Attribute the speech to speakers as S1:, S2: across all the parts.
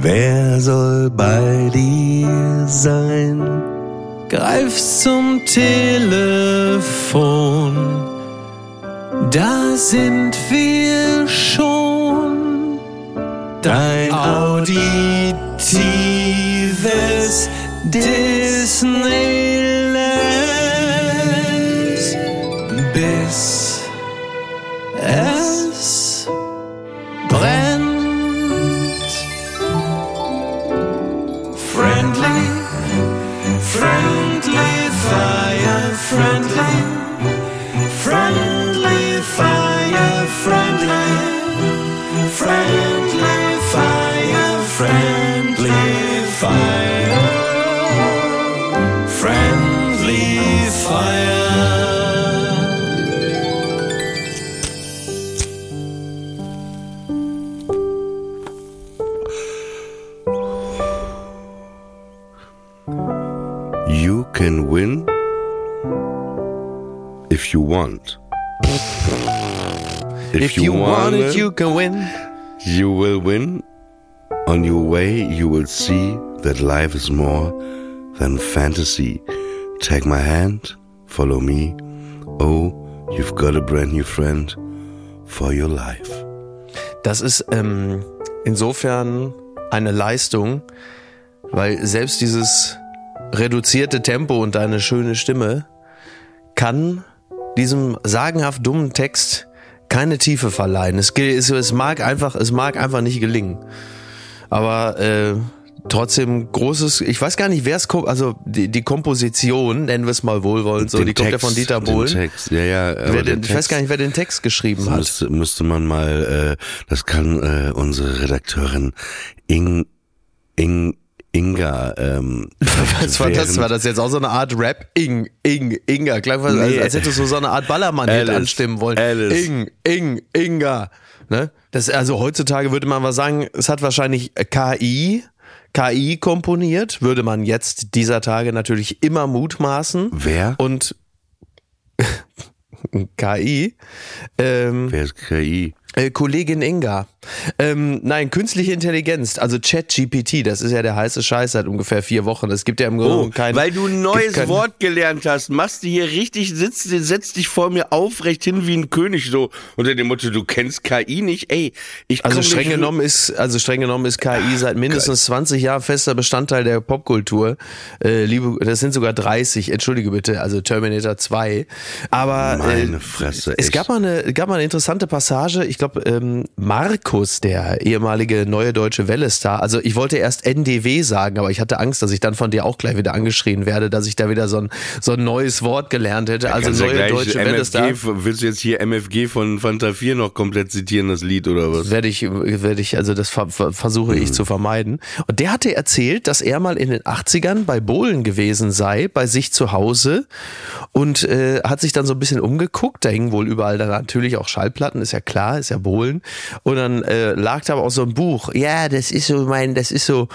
S1: Wer soll bei dir sein? Greif zum Telefon. Da sind wir schon. Dein auditives Disneyland. Bis es brennt.
S2: If you want.
S1: If you want it, you can win.
S2: you will win. On your way, you will see that life is more than fantasy. Take my hand, follow me. Oh, you've got a brand new friend for your life.
S3: Das ist ähm, insofern eine Leistung, weil selbst dieses reduzierte Tempo und deine schöne Stimme kann diesem sagenhaft dummen Text keine Tiefe verleihen. Es, es, es mag einfach, es mag einfach nicht gelingen. Aber äh, trotzdem großes, ich weiß gar nicht, wer es kommt, also die, die Komposition, nennen wir es mal wohlwollend, so,
S2: Den
S3: die kommt ja
S2: Text-
S3: von Dieter Bohlen.
S2: Text, ja, ja.
S3: Wer den, ich weiß
S2: Text-
S3: gar nicht, wer den Text geschrieben hat.
S2: Müsste, müsste man mal, äh, das kann äh, unsere Redakteurin Ing, Ing, Inga. Ähm,
S3: Was war das? War das jetzt auch so eine Art Rap? Ing, Ing, Inga. Klang fast, als,
S2: Nee.
S3: als hättest du so eine Art Ballermann-Hit
S2: Alice,
S3: anstimmen wollen.
S2: Alice.
S3: Ing, Ing, Inga. Ne? Das, also heutzutage würde man was sagen, es hat wahrscheinlich KI, KI komponiert, würde man jetzt dieser Tage natürlich immer mutmaßen.
S2: Wer?
S3: Und KI. Ähm,
S2: Wer ist KI?
S3: Äh, Kollegin Inga. Ähm, nein, künstliche Intelligenz, also ChatGPT, das ist ja der heiße Scheiß seit ungefähr vier Wochen. Es gibt ja im Grunde
S2: Oh,
S3: genommen kein.
S2: weil du ein neues
S3: kein-
S2: Wort gelernt hast, machst du hier richtig, sitzt, setzt dich vor mir aufrecht hin wie ein König, so unter dem Motto, du kennst KI nicht, ey, ich
S3: Also streng
S2: nicht-
S3: genommen ist, also streng genommen ist KI seit mindestens 20 Jahren fester Bestandteil der Popkultur. Äh, liebe, das sind sogar 30, entschuldige bitte, also Terminator 2. Aber
S2: Meine
S3: äh,
S2: Fresse,
S3: es
S2: echt.
S3: gab mal eine, gab mal eine interessante Passage. Ich glaube, ähm, Markus, der ehemalige neue deutsche Welle-Star, also ich wollte erst NDW sagen, aber ich hatte Angst, dass ich dann von dir auch gleich wieder angeschrien werde, dass ich da wieder so ein, so ein neues Wort gelernt hätte. Also
S2: ja
S3: neue
S2: gleich
S3: deutsche Welle-Star.
S2: Willst du jetzt hier MFG von Fanta 4 noch komplett zitieren, das Lied oder was?
S3: werde ich, werde ich, also das ver ver versuche ich zu vermeiden. Und der hatte erzählt, dass er mal in den 80ern bei Bohlen gewesen sei, bei sich zu Hause und äh, hat sich dann so ein bisschen umgeguckt. Da hingen wohl überall dann natürlich auch Schallplatten, ist ja klar, ist ja Bohlen. Und dann äh, lag da auch so ein Buch. Ja, das ist so mein, das ist so,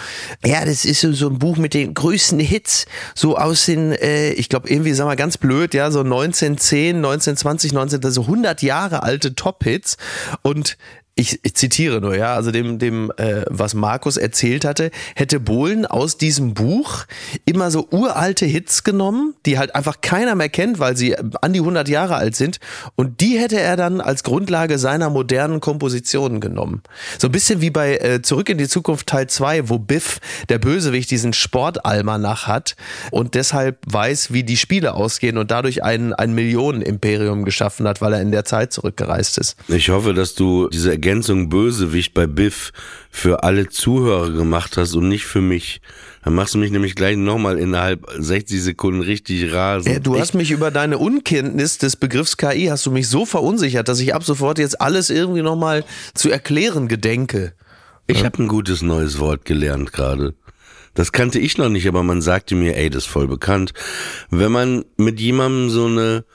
S3: ja, das ist so, so ein Buch mit den größten Hits, so aus den, äh, ich glaube irgendwie, sag mal ganz blöd, ja, so 1910, 1920, 19, also 100 Jahre alte Top-Hits und ich, ich zitiere nur, ja, also dem, dem, äh, was Markus erzählt hatte, hätte Bohlen aus diesem Buch immer so uralte Hits genommen, die halt einfach keiner mehr kennt, weil sie an die 100 Jahre alt sind. Und die hätte er dann als Grundlage seiner modernen Kompositionen genommen. So ein bisschen wie bei äh, Zurück in die Zukunft Teil 2, wo Biff, der Bösewicht, diesen Sportalmanach hat und deshalb weiß, wie die Spiele ausgehen und dadurch ein, ein Millionenimperium geschaffen hat, weil er in der Zeit zurückgereist ist.
S2: Ich hoffe, dass du diese Ergänzung Bösewicht bei Biff für alle Zuhörer gemacht hast und nicht für mich. Dann machst du mich nämlich gleich nochmal innerhalb 60 Sekunden richtig rasend.
S3: Ja, du hast mich über deine Unkenntnis des Begriffs KI hast du mich so verunsichert, dass ich ab sofort jetzt alles irgendwie nochmal zu erklären gedenke.
S2: Ich habe ein gutes neues Wort gelernt gerade. Das kannte ich noch nicht, aber man sagte mir, ey, das ist voll bekannt. Wenn man mit jemandem so eine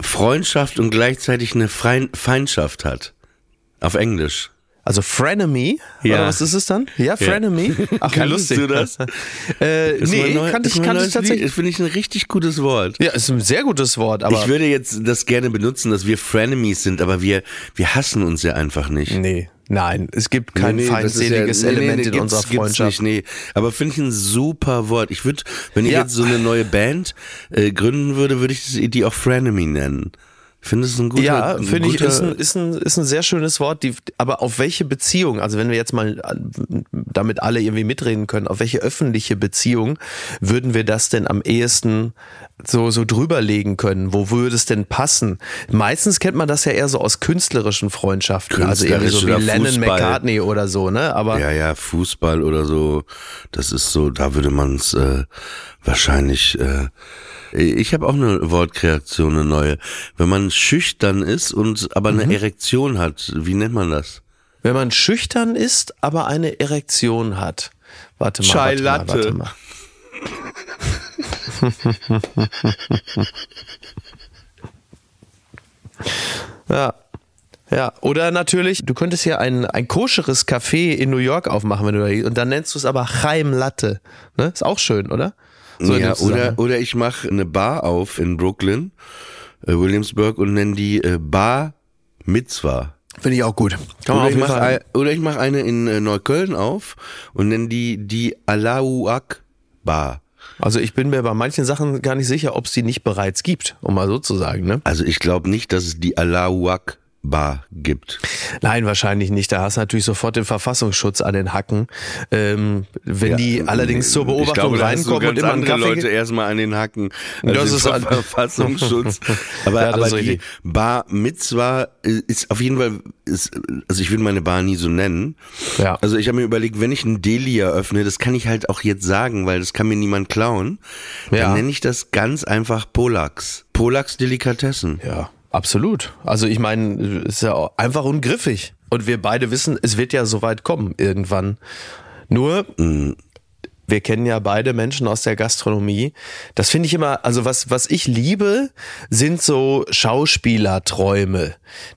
S2: Freundschaft und gleichzeitig eine Feindschaft hat. Auf Englisch.
S3: Also Frenemy?
S2: Ja.
S3: Oder was ist es dann? Ja, Frenemy. Ach, wie
S2: Kanntest
S3: lustig.
S2: du das?
S3: äh,
S2: Ist
S3: nee,
S2: neu-
S3: kannte ich, kannte ich tatsächlich.
S2: Finde ich ein richtig gutes Wort.
S3: Ja, ist ein sehr gutes Wort, aber
S2: ich würde jetzt das gerne benutzen, dass wir Frenemies sind, aber wir, wir hassen uns ja einfach nicht.
S3: nee, nein, es gibt kein
S2: Nee, nee,
S3: feindseliges
S2: ja- nee, nee,
S3: Element in unserer Freundschaft.
S2: Nicht, nee. Aber finde ich ein super Wort. Ich würde, wenn ich
S3: Ja.
S2: jetzt so eine neue Band äh, gründen würde, würde ich das- die auch Frenemy nennen. Ich finde es ein guter
S3: Ja, finde ich, ist ein, ist, ein, ist ein sehr schönes Wort. Die, aber auf welche Beziehung, also wenn wir jetzt mal äh, damit alle irgendwie mitreden können, auf welche öffentliche Beziehung würden wir das denn am ehesten so, so drüberlegen können? Wo würde es denn passen? Meistens kennt man das ja eher so aus künstlerischen Freundschaften, also irgendwie so wie
S2: Künstlerisch
S3: Lennon
S2: Fußball.
S3: McCartney oder so, ne? Aber
S2: Ja, ja, Fußball oder so. Das ist so, da würde man es äh, wahrscheinlich. Äh, ich habe auch eine Wortkreation, eine neue. Wenn man schüchtern ist und aber
S3: Mhm.
S2: eine Erektion hat, wie nennt man das?
S3: wenn man schüchtern ist, aber eine Erektion hat. Warte mal,
S2: Chai
S3: warte mal, warte
S2: Latte.
S3: mal. Ja. Ja, oder natürlich, du könntest ja ein, ein koscheres Café in New York aufmachen, wenn du da und dann nennst du es aber Chaim Latte. Ne? Ist auch schön, oder? So
S2: ja, oder, oder ich mache eine Bar auf in Brooklyn, äh, Williamsburg und nenne die äh, Bar Mitzwa.
S3: Finde ich auch gut. Kann
S2: Oder ich, mach, ein- oder ich mache eine in äh, Neukölln auf und nenne die die Alauak Bar.
S3: Also ich bin mir bei manchen Sachen gar nicht sicher, ob es die nicht bereits gibt, um mal so zu sagen. Ne?
S2: Also ich glaube nicht, dass es die Alauak Bar gibt.
S3: Nein, wahrscheinlich nicht. Da hast du natürlich sofort den Verfassungsschutz an den Hacken. Ähm, wenn
S2: Ja,
S3: die allerdings zur Beobachtung
S2: glaube,
S3: reinkommen und immer
S2: andere Leute erstmal an den Hacken.
S3: Das
S2: Also
S3: ist
S2: den
S3: ein-
S2: Verfassungsschutz. Aber,
S3: Ja, das
S2: aber
S3: ist
S2: die
S3: richtig.
S2: Bar Mitzwa ist auf jeden Fall, ist, also ich will meine Bar nie so nennen.
S3: Ja.
S2: Also ich habe mir überlegt, wenn ich ein Deli eröffne, das kann ich halt auch jetzt sagen, weil das kann mir niemand klauen.
S3: Ja.
S2: Dann nenne ich das ganz einfach Polax. Polax Delikatessen.
S3: Ja, absolut. Also ich meine, ist ja auch einfach ungriffig. Und wir beide wissen, es wird ja soweit kommen irgendwann. Nur, wir kennen ja beide Menschen aus der Gastronomie. Das finde ich immer, also was, was ich liebe, sind so Schauspielerträume,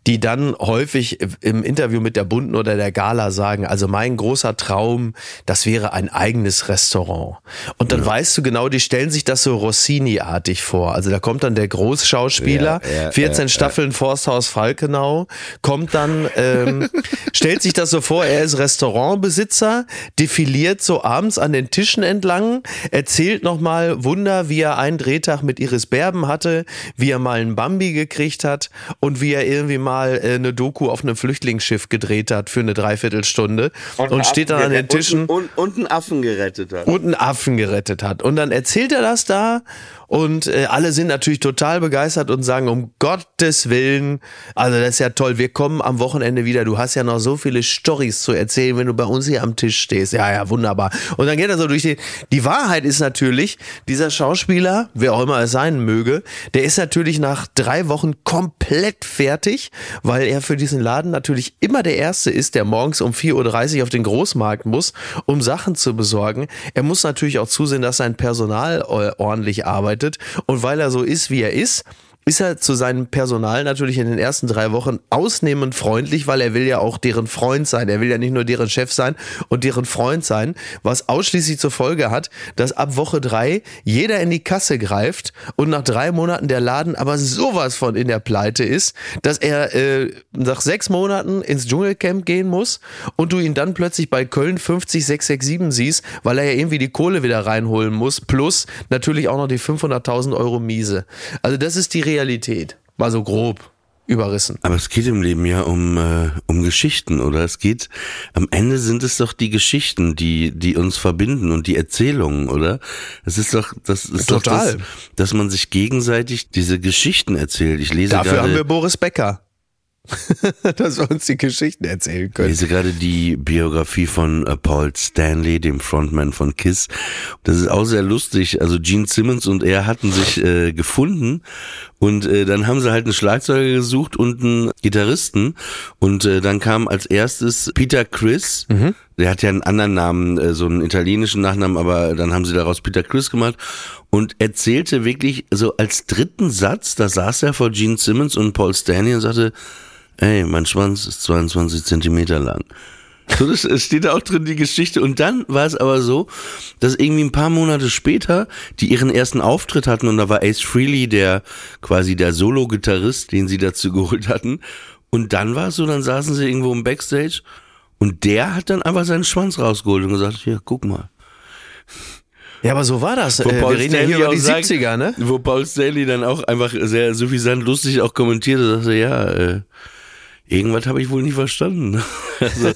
S3: die dann häufig im Interview mit der Bunten oder der Gala sagen, also mein großer Traum, das wäre ein eigenes Restaurant. Und dann weißt du genau, die stellen sich das so Rossini-artig vor. Also da kommt dann der Großschauspieler,
S2: Ja, ja,
S3: 14
S2: ja,
S3: Staffeln Forsthaus Falkenau, kommt dann, ähm, stellt sich das so vor, er ist Restaurantbesitzer, defiliert so abends an den Tischen entlang, erzählt nochmal Wunder, wie er einen Drehtag mit Iris Berben hatte, wie er mal einen Bambi gekriegt hat und wie er irgendwie mal äh, eine Doku auf einem Flüchtlingsschiff gedreht hat für eine Dreiviertelstunde und, steht dann an den Tischen
S2: Und, und einen Affen gerettet hat.
S3: und einen Affen gerettet hat. Und dann erzählt er das da und äh, alle sind natürlich total begeistert und sagen, um Gottes Willen, also das ist ja toll, wir kommen am Wochenende wieder, du hast ja noch so viele Stories zu erzählen, wenn du bei uns hier am Tisch stehst. Ja, ja, wunderbar. Und dann geht er so durch die, die Wahrheit ist natürlich, dieser Schauspieler, wer auch immer es sein möge, der ist natürlich nach drei Wochen komplett fertig, weil er für diesen Laden natürlich immer der Erste ist, der morgens um 4.30 Uhr auf den Großmarkt muss, um Sachen zu besorgen. Er muss natürlich auch zusehen, dass sein Personal äh, ordentlich arbeitet. Und weil er so ist, wie er ist, ist er zu seinem Personal natürlich in den ersten drei Wochen ausnehmend freundlich, weil er will ja auch deren Freund sein. Er will ja nicht nur deren Chef sein und deren Freund sein, was ausschließlich zur Folge hat, dass ab Woche drei jeder in die Kasse greift und nach drei Monaten der Laden aber sowas von in der Pleite ist, dass er äh, nach sechs Monaten ins Dschungelcamp gehen muss und du ihn dann plötzlich bei Köln 50667 siehst, weil er ja irgendwie die Kohle wieder reinholen muss, plus natürlich auch noch die 500.000 Euro Miese. Also das ist die Realität, mal so grob überrissen.
S2: Aber es geht im Leben ja um, äh, um Geschichten, oder? Es geht, am Ende sind es doch die Geschichten, die, die uns verbinden und die Erzählungen, oder? Es ist doch, das ist
S3: Total.
S2: doch das, dass man sich gegenseitig diese Geschichten erzählt. Ich lese
S3: Dafür haben wir Boris Becker. dass wir uns die Geschichten erzählen
S2: Ich
S3: können.
S2: lese gerade die Biografie von äh, Paul Stanley, dem Frontman von Kiss. Das ist auch sehr lustig. Also Gene Simmons und er hatten sich äh, gefunden und äh, dann haben sie halt einen Schlagzeuger gesucht und einen Gitarristen. Und äh, dann kam als erstes Peter Chris. Der hat ja einen anderen Namen, äh, so einen italienischen Nachnamen, aber dann haben sie daraus Peter Chris gemacht und erzählte wirklich so als dritten Satz, da saß er vor Gene Simmons und Paul Stanley und sagte, ey, mein Schwanz ist 22 Zentimeter lang. So, das es steht da auch drin, die Geschichte. Und dann war es aber so, dass irgendwie ein paar Monate später die ihren ersten Auftritt hatten und da war Ace Frehley der quasi der Solo-Gitarrist, den sie dazu geholt hatten. Und dann war es so, dann saßen sie irgendwo im Backstage und der hat dann einfach seinen Schwanz rausgeholt und gesagt, hier, guck mal.
S3: Ja, aber so war das.
S2: Wo
S3: Äh,
S2: Paul
S3: wir reden ja
S2: Stanley
S3: hier über
S2: auch
S3: die
S2: sagt-
S3: 70er, ne?
S2: Wo Paul Stanley dann auch einfach sehr suffisant lustig auch kommentierte, sagte, ja, äh, irgendwas habe ich wohl nicht verstanden. Also,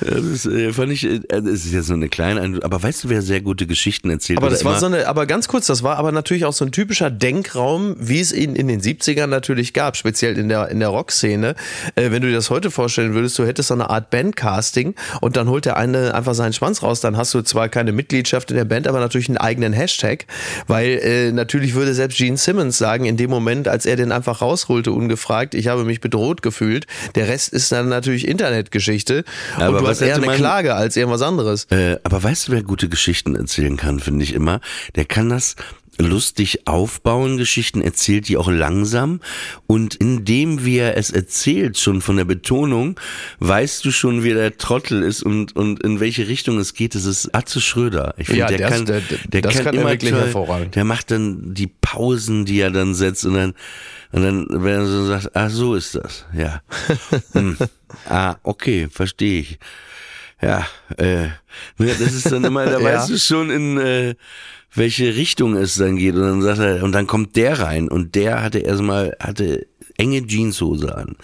S2: das äh, fand ich, äh, das ist jetzt nur eine kleine, Ein- aber weißt du, wer sehr gute Geschichten erzählt?
S3: Aber das war so eine, aber ganz kurz, das war aber natürlich auch so ein typischer Denkraum, wie es ihn in den 70ern natürlich gab, speziell in der, in der Rockszene. Äh, wenn du dir das heute vorstellen würdest, du hättest so eine Art Bandcasting und dann holt der eine einfach seinen Schwanz raus, dann hast du zwar keine Mitgliedschaft in der Band, aber natürlich einen eigenen Hashtag, weil äh, natürlich würde selbst Gene Simmons sagen, in dem Moment, als er den einfach rausholte, ungefragt, ich habe mich bedroht gefühlt, der Rest ist dann natürlich Internetgeschichte
S2: Aber
S3: und du
S2: was
S3: hast eher eine
S2: man-
S3: Klage als irgendwas anderes.
S2: Äh, aber weißt du, wer gute Geschichten erzählen kann, finde ich immer? Der kann das lustig aufbauen, Geschichten erzählt die auch langsam und indem wie er es erzählt, schon von der Betonung, weißt du schon, wie der Trottel ist und, und in welche Richtung es geht. Das ist Atze Schröder. Ich finde,
S3: Ja,
S2: der,
S3: der
S2: kann,
S3: der-
S2: der
S3: das
S2: kann,
S3: kann er
S2: immer
S3: wirklich
S2: toll,
S3: hervorragend.
S2: Der macht dann die Pausen, die er dann setzt und dann und dann, wenn er so sagt, ah, so ist das, ja. hm. Ah, okay, verstehe ich. Ja, äh, ne, das ist dann immer, da
S3: Ja.
S2: weißt du schon, in äh, welche Richtung es dann geht. Und dann sagt er, und dann kommt der rein und der hatte erstmal, hatte enge Jeanshose an,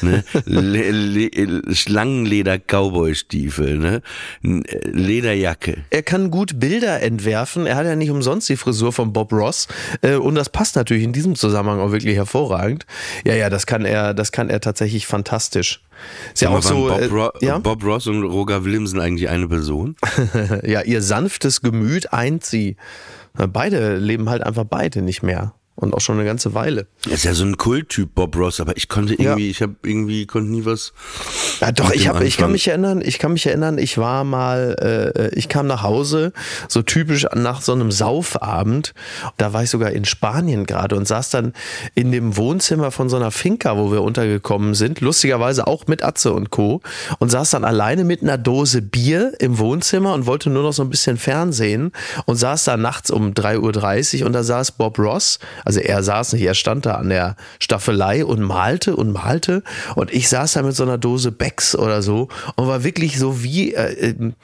S2: ne? Le Le Schlangenleder Cowboy-Stiefel, ne? Äh, Lederjacke.
S3: er kann gut Bilder entwerfen. Er hat ja nicht umsonst die Frisur von Bob Ross. Äh, und das passt natürlich in diesem Zusammenhang auch wirklich hervorragend. Ja, ja, das kann er, das kann er tatsächlich fantastisch. Ist ja auch so,
S2: Bob,
S3: äh,
S2: Ro
S3: ja?
S2: Bob Ross und Roger Williamson eigentlich eine Person?
S3: ja, ihr sanftes Gemüt eint sie. Beide leben halt einfach beide nicht mehr. Und auch schon eine ganze Weile.
S2: Er ist ja so ein Kulttyp, Bob Ross, aber ich konnte irgendwie, ich habe irgendwie, konnte nie was.
S3: Ja, doch, ich, hab, ich kann mich erinnern, ich kann mich erinnern, ich war mal, äh, ich kam nach Hause, so typisch nach so einem Saufabend. Da war ich sogar in Spanien gerade und saß dann in dem Wohnzimmer von so einer Finca, wo wir untergekommen sind, lustigerweise auch mit Atze und Co. Und saß dann alleine mit einer Dose Bier im Wohnzimmer und wollte nur noch so ein bisschen Fernsehen und saß da nachts um 3.30 Uhr und da saß Bob Ross, also er saß nicht, er stand da an der Staffelei und malte und malte. Und ich saß da mit so einer Dose Becks oder so und war wirklich so wie, äh, ähm,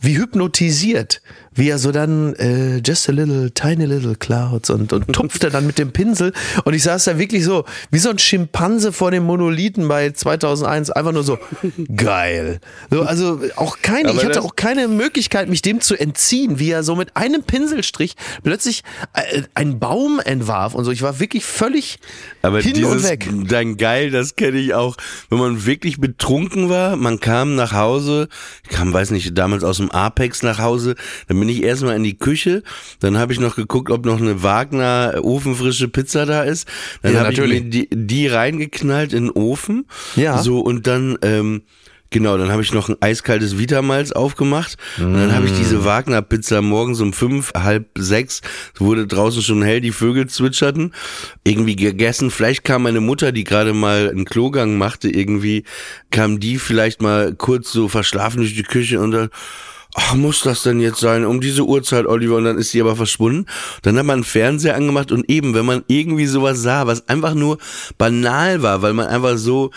S3: wie hypnotisiert, wie er so dann äh, just a little, tiny little clouds und, und tupfte dann mit dem Pinsel und ich saß da wirklich so wie so ein Schimpanse vor dem Monolithen bei 2001, einfach nur so geil. So, also auch keine,
S2: Aber
S3: ich hatte auch keine Möglichkeit, mich dem zu entziehen, wie er so mit einem Pinselstrich plötzlich äh, einen Baum entwarf und so. Ich war wirklich völlig
S2: Aber
S3: hin
S2: dieses
S3: und weg.
S2: dann geil, das kenne ich auch, wenn man wirklich betrunken war, man kam nach Hause, ich kam, weiß nicht, damals aus dem Apex nach Hause, dann bin ich erstmal in die Küche, dann habe ich noch geguckt, ob noch eine Wagner ofenfrische Pizza da ist, dann
S3: Ja,
S2: habe ich mir die, die reingeknallt in den Ofen,
S3: Ja.
S2: so und dann ähm, Genau, dann habe ich noch ein eiskaltes Vitamalz aufgemacht und dann habe ich
S3: Mm.
S2: diese Wagner-Pizza morgens um fünf, halb sechs, es wurde draußen schon hell, die Vögel zwitscherten, irgendwie gegessen. Vielleicht kam meine Mutter, die gerade mal einen Klogang machte, irgendwie kam die vielleicht mal kurz so verschlafen durch die Küche und dann Ach, muss das denn jetzt sein? Um diese Uhrzeit, Oliver, und dann ist sie aber verschwunden. Dann hat man einen Fernseher angemacht und eben, wenn man irgendwie sowas sah, was einfach nur banal war, weil man einfach so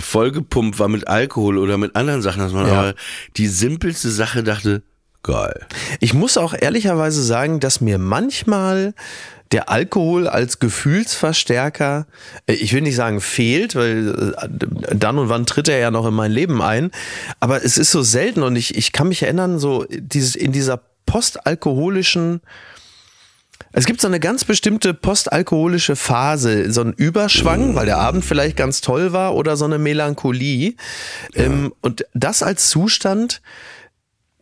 S2: vollgepumpt war mit Alkohol oder mit anderen Sachen, dass man
S3: Ja.
S2: aber die simpelste Sache dachte, geil.
S3: Ich muss auch ehrlicherweise sagen, dass mir manchmal der Alkohol als Gefühlsverstärker, äh, ich will nicht sagen fehlt, weil äh, dann und wann tritt er ja noch in mein Leben ein, aber es ist so selten und ich, ich kann mich erinnern, so dieses, in dieser postalkoholischen es gibt so eine ganz bestimmte postalkoholische Phase, so ein Überschwang, weil der Abend vielleicht ganz toll war oder so eine Melancholie. Ähm, und das als Zustand,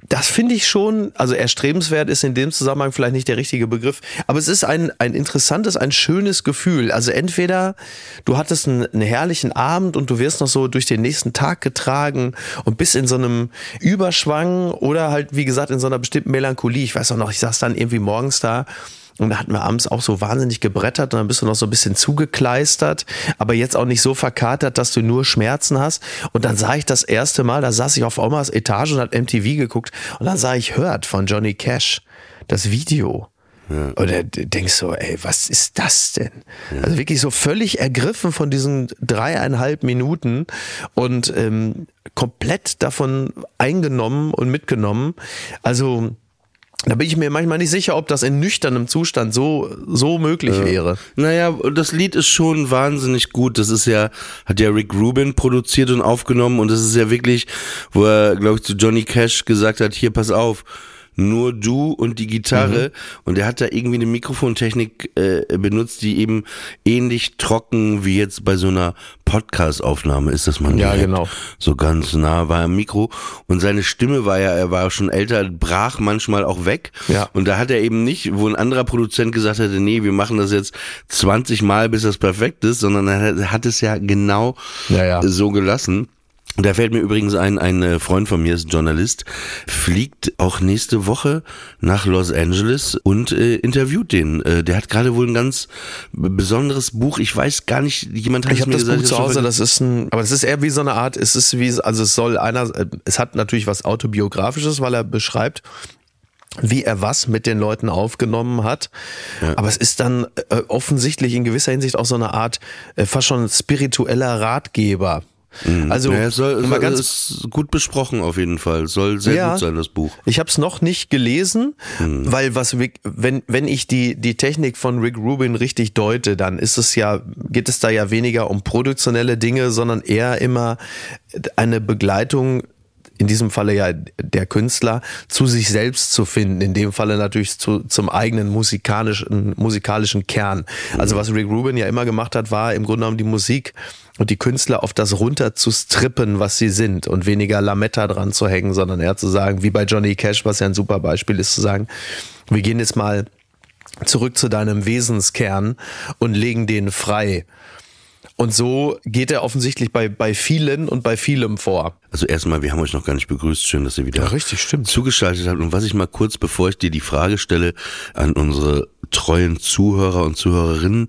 S3: das finde ich schon, also erstrebenswert ist in dem Zusammenhang vielleicht nicht der richtige Begriff, aber es ist ein, ein interessantes, ein schönes Gefühl. Also entweder du hattest einen, einen herrlichen Abend und du wirst noch so durch den nächsten Tag getragen und bist in so einem Überschwang oder halt, wie gesagt, in so einer bestimmten Melancholie. Ich weiß auch noch, ich saß dann irgendwie morgens da und da hatten wir abends auch so wahnsinnig gebrettert und dann bist du noch so ein bisschen zugekleistert, aber jetzt auch nicht so verkatert, dass du nur Schmerzen hast. Und dann sah ich das erste Mal, da saß ich auf Omas Etage und hat MTV geguckt und dann sah ich Hört von Johnny Cash, das Video. Ja. Und da denkst so, ey, was ist das denn? Ja. Also wirklich so völlig ergriffen von diesen dreieinhalb Minuten und ähm, komplett davon eingenommen und mitgenommen. Also da bin ich mir manchmal nicht sicher, ob das in nüchternem Zustand so, so möglich
S2: ja.
S3: wäre.
S2: Naja, das Lied ist schon wahnsinnig gut. Das ist ja, hat ja Rick Rubin produziert und aufgenommen und das ist ja wirklich, wo er, glaube ich, zu Johnny Cash gesagt hat, hier, pass auf, nur du und die Gitarre. Mhm. Und er hat da irgendwie eine Mikrofontechnik äh, benutzt, die eben ähnlich trocken wie jetzt bei so einer Podcast-Aufnahme ist, dass man
S3: ja, genau.
S2: so ganz nah war am Mikro. Und seine Stimme war ja, er war schon älter, brach manchmal auch weg.
S3: Ja.
S2: Und da hat er eben nicht, wo ein anderer Produzent gesagt hätte, nee, wir machen das jetzt 20 Mal, bis das perfekt ist, sondern er hat es ja genau
S3: ja, ja.
S2: so gelassen. Da fällt mir übrigens ein, ein äh, Freund von mir ist Journalist, fliegt auch nächste Woche nach Los Angeles und äh, interviewt den. Äh, der hat gerade wohl ein ganz besonderes Buch. Ich weiß gar nicht, jemand hat
S3: ich
S2: es mir
S3: das
S2: gesagt.
S3: Buch zu Hause, das ist ein, aber es ist eher wie so eine Art, es ist wie, also es soll einer, äh, es hat natürlich was autobiografisches, weil er beschreibt, wie er was mit den Leuten aufgenommen hat. Ja. Aber es ist dann äh, offensichtlich in gewisser Hinsicht auch so eine Art äh, fast schon spiritueller Ratgeber.
S2: Mhm. Also ja, es soll, mal ganz ist gut besprochen auf jeden Fall. Soll sehr ja, gut sein das Buch.
S3: Ich habe es noch nicht gelesen, mhm. weil was wenn wenn ich die die Technik von Rick Rubin richtig deute, dann ist es ja geht es da ja weniger um produktionelle Dinge, sondern eher immer eine Begleitung in diesem Falle ja der Künstler, zu sich selbst zu finden. In dem Falle natürlich zu, zum eigenen musikalischen, musikalischen Kern. Also was Rick Rubin ja immer gemacht hat, war im Grunde genommen die Musik und die Künstler auf das runter zu strippen, was sie sind und weniger Lametta dran zu hängen, sondern eher zu sagen, wie bei Johnny Cash, was ja ein super Beispiel ist, zu sagen, wir gehen jetzt mal zurück zu deinem Wesenskern und legen den frei. Und so geht er offensichtlich bei, bei vielen und bei vielem vor.
S2: Also erstmal, wir haben euch noch gar nicht begrüßt. Schön, dass ihr wieder
S3: ja, richtig, stimmt.
S2: zugeschaltet habt. Und was ich mal kurz, bevor ich dir die Frage stelle, an unsere treuen Zuhörer und Zuhörerinnen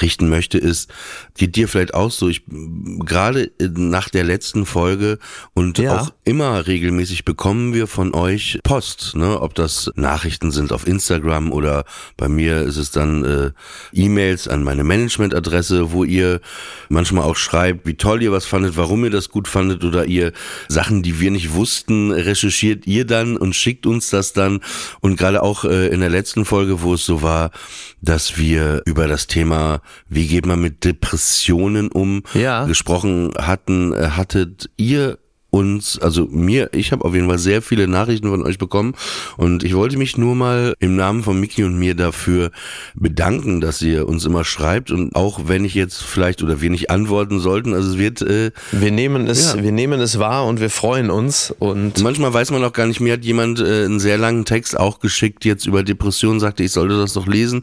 S2: richten möchte, ist, geht dir vielleicht auch so, ich gerade nach der letzten Folge und
S3: Ja.
S2: auch immer regelmäßig bekommen wir von euch Post, ne? ob das Nachrichten sind auf Instagram oder bei mir ist es dann äh, E-Mails an meine Managementadresse, wo ihr manchmal auch schreibt, wie toll ihr was fandet, warum ihr das gut fandet oder ihr Sachen, die wir nicht wussten, recherchiert ihr dann und schickt uns das dann und gerade auch äh, in der letzten Folge, wo es so war, dass wir über das Thema, wie geht man mit Depressionen um,
S3: Ja.
S2: gesprochen hatten, äh, hattet ihr uns, also mir, ich habe auf jeden Fall sehr viele Nachrichten von euch bekommen und ich wollte mich nur mal im Namen von Miki und mir dafür bedanken, dass ihr uns immer schreibt und auch wenn ich jetzt vielleicht oder wir nicht antworten sollten, also es wird äh,
S3: Wir nehmen es,
S2: Ja.
S3: wir nehmen es wahr und wir freuen uns und
S2: Manchmal weiß man auch gar nicht, mir hat jemand äh, einen sehr langen Text auch geschickt, jetzt über Depressionen, sagte, ich sollte das doch lesen.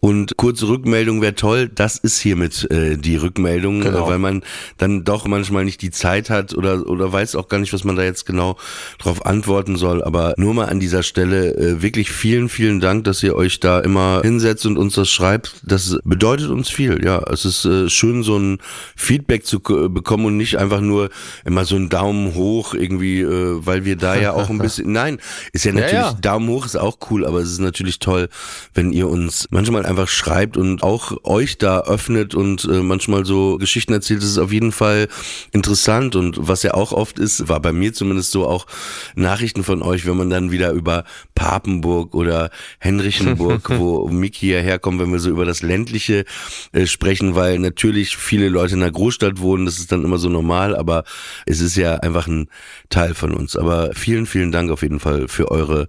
S2: Und kurze Rückmeldung wäre toll, das ist hiermit äh, die Rückmeldung,
S3: Genau.
S2: weil man dann doch manchmal nicht die Zeit hat oder, oder weiß auch gar nicht, was man da jetzt genau drauf antworten soll. Aber nur mal an dieser Stelle äh, wirklich vielen, vielen Dank, dass ihr euch da immer hinsetzt und uns das schreibt. Das bedeutet uns viel, ja. Es ist äh, schön, so ein Feedback zu bekommen und nicht einfach nur immer so einen Daumen hoch irgendwie, äh, weil wir da ja auch ein bisschen, nein, ist ja natürlich,
S3: ja.
S2: Daumen hoch ist auch cool, aber es ist natürlich toll, wenn ihr uns manchmal einfach schreibt und auch euch da öffnet und äh, manchmal so Geschichten erzählt. Das ist auf jeden Fall interessant und was ja auch oft ist, war bei mir zumindest so auch Nachrichten von euch, wenn man dann wieder über Papenburg oder Henrichenburg, wo Miki hierher kommt, wenn wir so über das ländliche äh, sprechen, weil natürlich viele Leute in der Großstadt wohnen, das ist dann immer so normal, aber es ist ja einfach ein Teil von uns. Aber vielen, vielen Dank auf jeden Fall für eure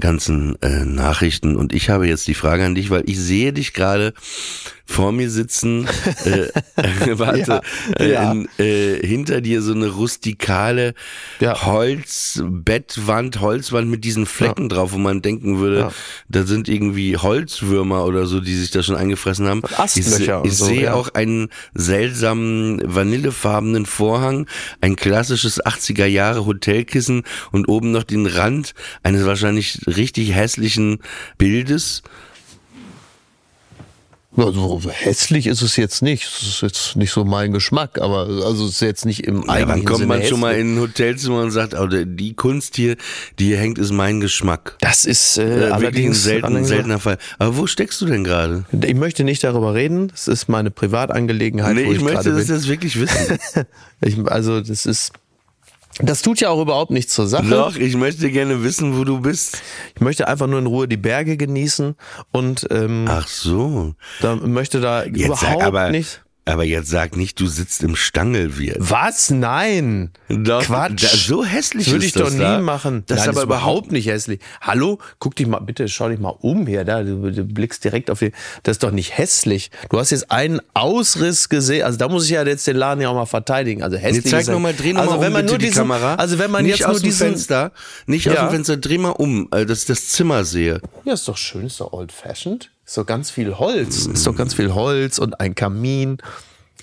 S2: ganzen äh, Nachrichten. Und ich habe jetzt die Frage an dich, weil ich sehe dich gerade vor mir sitzen, äh, warte,
S3: Ja,
S2: äh,
S3: ja.
S2: In, äh, hinter dir so eine rustikale
S3: Ja.
S2: Holzbettwand, Holzwand mit diesen Flecken drauf, wo man denken würde, da sind irgendwie Holzwürmer oder so, die sich da schon eingefressen haben.
S3: Astlöcher
S2: ich ich
S3: so,
S2: sehe auch einen seltsamen vanillefarbenen Vorhang, ein klassisches 80er Jahre Hotelkissen und oben noch den Rand eines wahrscheinlich richtig hässlichen Bildes.
S3: Also hässlich ist es jetzt nicht. Es ist jetzt nicht so mein Geschmack, aber also es ist jetzt nicht im
S2: Ja,
S3: eigentlichen
S2: wann kommt
S3: Sinne
S2: man schon mal
S3: hässlich.
S2: in ein Hotelzimmer und sagt, oh, die Kunst hier, die hier hängt, ist mein Geschmack.
S3: Das ist äh,
S2: Äh, wirklich ein
S3: allerdings
S2: selten, seltener Fall. Aber wo steckst du denn gerade?
S3: Ich möchte nicht darüber reden. Es ist meine Privatangelegenheit,
S2: Nee,
S3: wo
S2: ich
S3: ich,
S2: möchte das
S3: bin.
S2: jetzt wirklich wissen.
S3: Ich, also das ist, das tut ja auch überhaupt nichts zur Sache.
S2: Doch, ich möchte gerne wissen, wo du bist.
S3: Ich möchte einfach nur in Ruhe die Berge genießen und ähm,
S2: Ach so.
S3: da möchte da.
S2: Jetzt sag
S3: überhaupt
S2: aber,
S3: nicht.
S2: Aber jetzt sag nicht, du sitzt im Stangelwirt.
S3: Was? Nein.
S2: Doch,
S3: Quatsch.
S2: da- so hässlich
S3: das würde
S2: ist
S3: ich doch
S2: das
S3: nie
S2: da.
S3: machen.
S2: Das ist
S3: Nein,
S2: aber
S3: ist überhaupt
S2: überhaupt
S3: nicht hässlich. Hallo, guck dich mal, bitte schau dich mal um hier. Da, du, du blickst direkt auf die. Das ist doch nicht hässlich. Du hast jetzt einen Ausriss gesehen. Also da muss ich ja jetzt den Laden ja auch mal verteidigen. Also hässlich.
S2: Jetzt zeig
S3: ja-
S2: nochmal, dreh nochmal
S3: also, wenn
S2: um
S3: man nur
S2: die
S3: diesen,
S2: Kamera.
S3: Also wenn man
S2: nicht
S3: jetzt
S2: aus
S3: nur
S2: dem
S3: diesen.
S2: Fenster, nicht aus
S3: Ja.
S2: dem Fenster, dreh mal um, äh, dass ich das Zimmer sehe.
S3: Ja, ist doch schön, ist doch old fashioned. Ist doch ganz viel Holz. Ist doch ganz viel Holz und ein Kamin.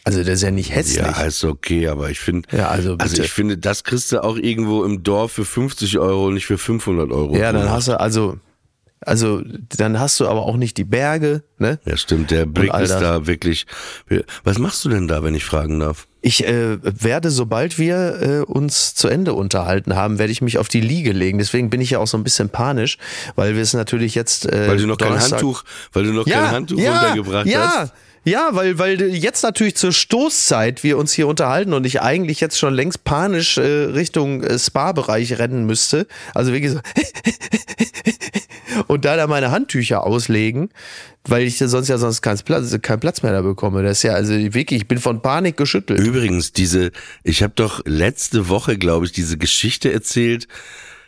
S3: Also das ist ja nicht hässlich.
S2: Ja, ist okay, aber ich finde,
S3: Ja, also
S2: also ich finde, das kriegst du auch irgendwo im Dorf für 50 Euro und nicht für 500 Euro.
S3: Ja, dann hast du also, also dann hast du aber auch nicht die Berge, ne?
S2: Ja, stimmt, der Blick ist da wirklich. Was machst du denn da, wenn ich fragen darf?
S3: Ich äh, werde, sobald wir äh, uns zu Ende unterhalten haben, werde ich mich auf die Liege legen. Deswegen bin ich ja auch so ein bisschen panisch, weil wir es natürlich jetzt. Äh,
S2: Weil du noch kein
S3: Donnerstag-
S2: Handtuch, weil du noch kein Handtuch runtergebracht
S3: ja,
S2: hast.
S3: Ja, weil, weil jetzt natürlich zur Stoßzeit wir uns hier unterhalten und ich eigentlich jetzt schon längst panisch äh, Richtung äh, Spa-Bereich rennen müsste. Also wie gesagt, und da da meine Handtücher auslegen, weil ich sonst ja sonst keinen Platz, keinen Platz mehr da bekomme. Das ist ja also wirklich, ich bin von Panik geschüttelt.
S2: Übrigens, diese, ich habe doch letzte Woche, glaube ich, diese Geschichte erzählt,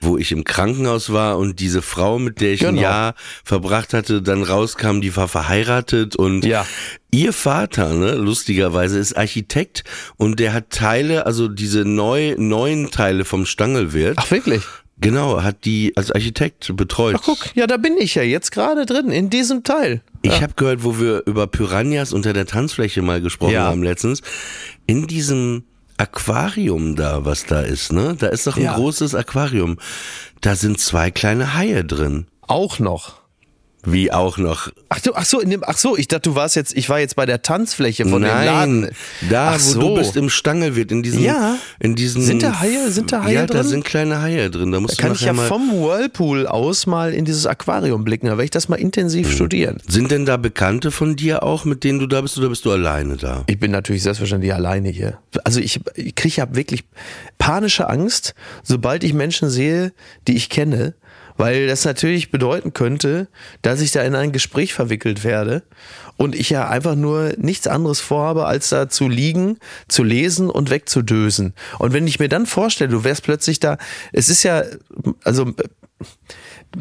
S2: wo ich im Krankenhaus war und diese Frau, mit der ich ein
S3: Genau.
S2: Jahr verbracht hatte, dann rauskam, die war verheiratet und
S3: Ja.
S2: ihr Vater, ne, lustigerweise, ist Architekt und der hat Teile, also diese neu, neuen Teile vom Stangelwirt,
S3: Ach wirklich?
S2: genau, hat die als Architekt betreut.
S3: Ach guck, ja, da bin ich ja jetzt gerade drin, in diesem Teil.
S2: Ich habe gehört, wo wir über Piranhas unter der Tanzfläche mal gesprochen
S3: Ja.
S2: haben letztens, in diesem Aquarium da, was da ist, ne? Da ist doch ein
S3: Ja.
S2: großes Aquarium. Da sind zwei kleine Haie drin.
S3: Auch noch.
S2: Wie auch noch.
S3: Ach so, ach so, in dem, ach so, ich dachte, du warst jetzt, ich war jetzt bei der Tanzfläche von dem
S2: Nein,
S3: Laden.
S2: da,
S3: ach
S2: wo
S3: so.
S2: du bist im Stangelwirt, in diesem,
S3: Ja.
S2: in diesem.
S3: Sind da Haie- sind da Haie
S2: Ja, da
S3: drin?
S2: sind kleine Haie drin. Da musst
S3: Da kann
S2: du
S3: ich ja vom Whirlpool aus mal in dieses Aquarium blicken, da werde ich das mal intensiv
S2: Mhm.
S3: studieren.
S2: Sind denn da Bekannte von dir auch, mit denen du da bist, oder bist du alleine da?
S3: Ich bin natürlich selbstverständlich alleine hier. Also ich, ich kriege ja wirklich panische Angst, sobald ich Menschen sehe, die ich kenne, weil das natürlich bedeuten könnte, dass ich da in ein Gespräch verwickelt werde und ich ja einfach nur nichts anderes vorhabe, als da zu liegen, zu lesen und wegzudösen. Und wenn ich mir dann vorstelle, du wärst plötzlich da, es ist ja, also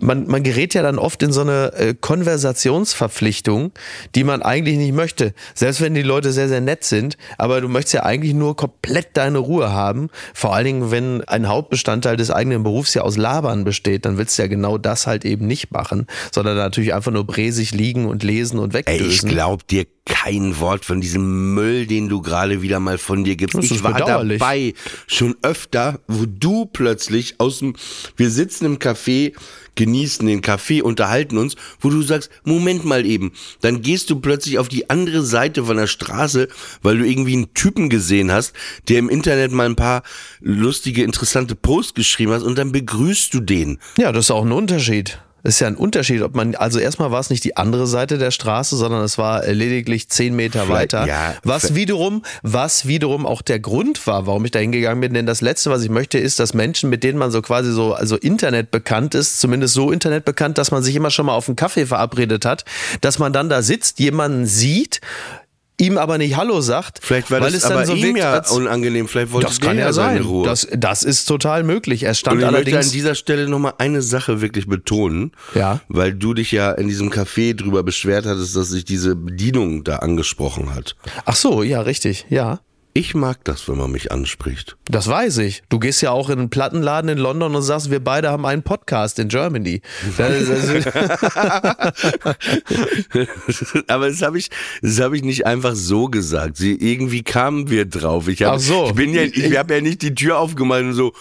S3: man, man gerät ja dann oft in so eine äh, Konversationsverpflichtung, die man eigentlich nicht möchte. Selbst wenn die Leute sehr, sehr nett sind, aber du möchtest ja eigentlich nur komplett deine Ruhe haben. Vor allen Dingen, wenn ein Hauptbestandteil des eigenen Berufs ja aus Labern besteht, dann willst du ja genau das halt eben nicht machen, sondern natürlich einfach nur bräsig liegen und lesen und
S2: Ey, ich
S3: wegdösen.
S2: glaub dir kein Wort von diesem Müll, den du gerade wieder mal von dir gibst. Ich war dabei schon öfter, wo du plötzlich aus dem, wir sitzen im Café, genießen den Kaffee, unterhalten uns, wo du sagst, Moment mal eben, dann gehst du plötzlich auf die andere Seite von der Straße, weil du irgendwie einen Typen gesehen hast, der im Internet mal ein paar lustige, interessante Posts geschrieben hat und dann begrüßt du den.
S3: Ja, das ist auch ein Unterschied. Das ist ja ein Unterschied, ob man, also erstmal war es nicht die andere Seite der Straße, sondern es war lediglich zehn Meter
S2: Vielleicht-
S3: weiter.
S2: ja,
S3: was wiederum, was wiederum auch der Grund war, warum ich da hingegangen bin. Denn das Letzte, was ich möchte, ist, dass Menschen, mit denen man so quasi so, also Internet bekannt ist, zumindest so Internet bekannt, dass man sich immer schon mal auf einen Kaffee verabredet hat, dass man dann da sitzt, jemanden sieht, ihm aber nicht Hallo sagt.
S2: Vielleicht war
S3: weil
S2: das
S3: es dann
S2: aber
S3: so
S2: ihm
S3: wirkt,
S2: ja unangenehm. Vielleicht wollte
S3: Das kann ja
S2: seine
S3: sein.
S2: Ruhe.
S3: Das, das ist total möglich. Er stand
S2: Und ich möchte
S3: allerdings.
S2: an dieser Stelle nochmal eine Sache wirklich betonen.
S3: Ja.
S2: Weil du dich ja in diesem Café drüber beschwert hattest, dass sich diese Bedienung da angesprochen hat.
S3: Ach so, ja, richtig. Ja.
S2: Ich mag das, wenn man mich anspricht.
S3: Das weiß ich. Du gehst ja auch in einen Plattenladen in London und sagst, wir beide haben einen Podcast in Germany. Also,
S2: Aber das habe ich, das habe ich nicht einfach so gesagt. Sie, irgendwie kamen wir drauf. Ich habe,
S3: Ach so.
S2: ich bin ja, ich habe ja nicht die Tür aufgemacht und so.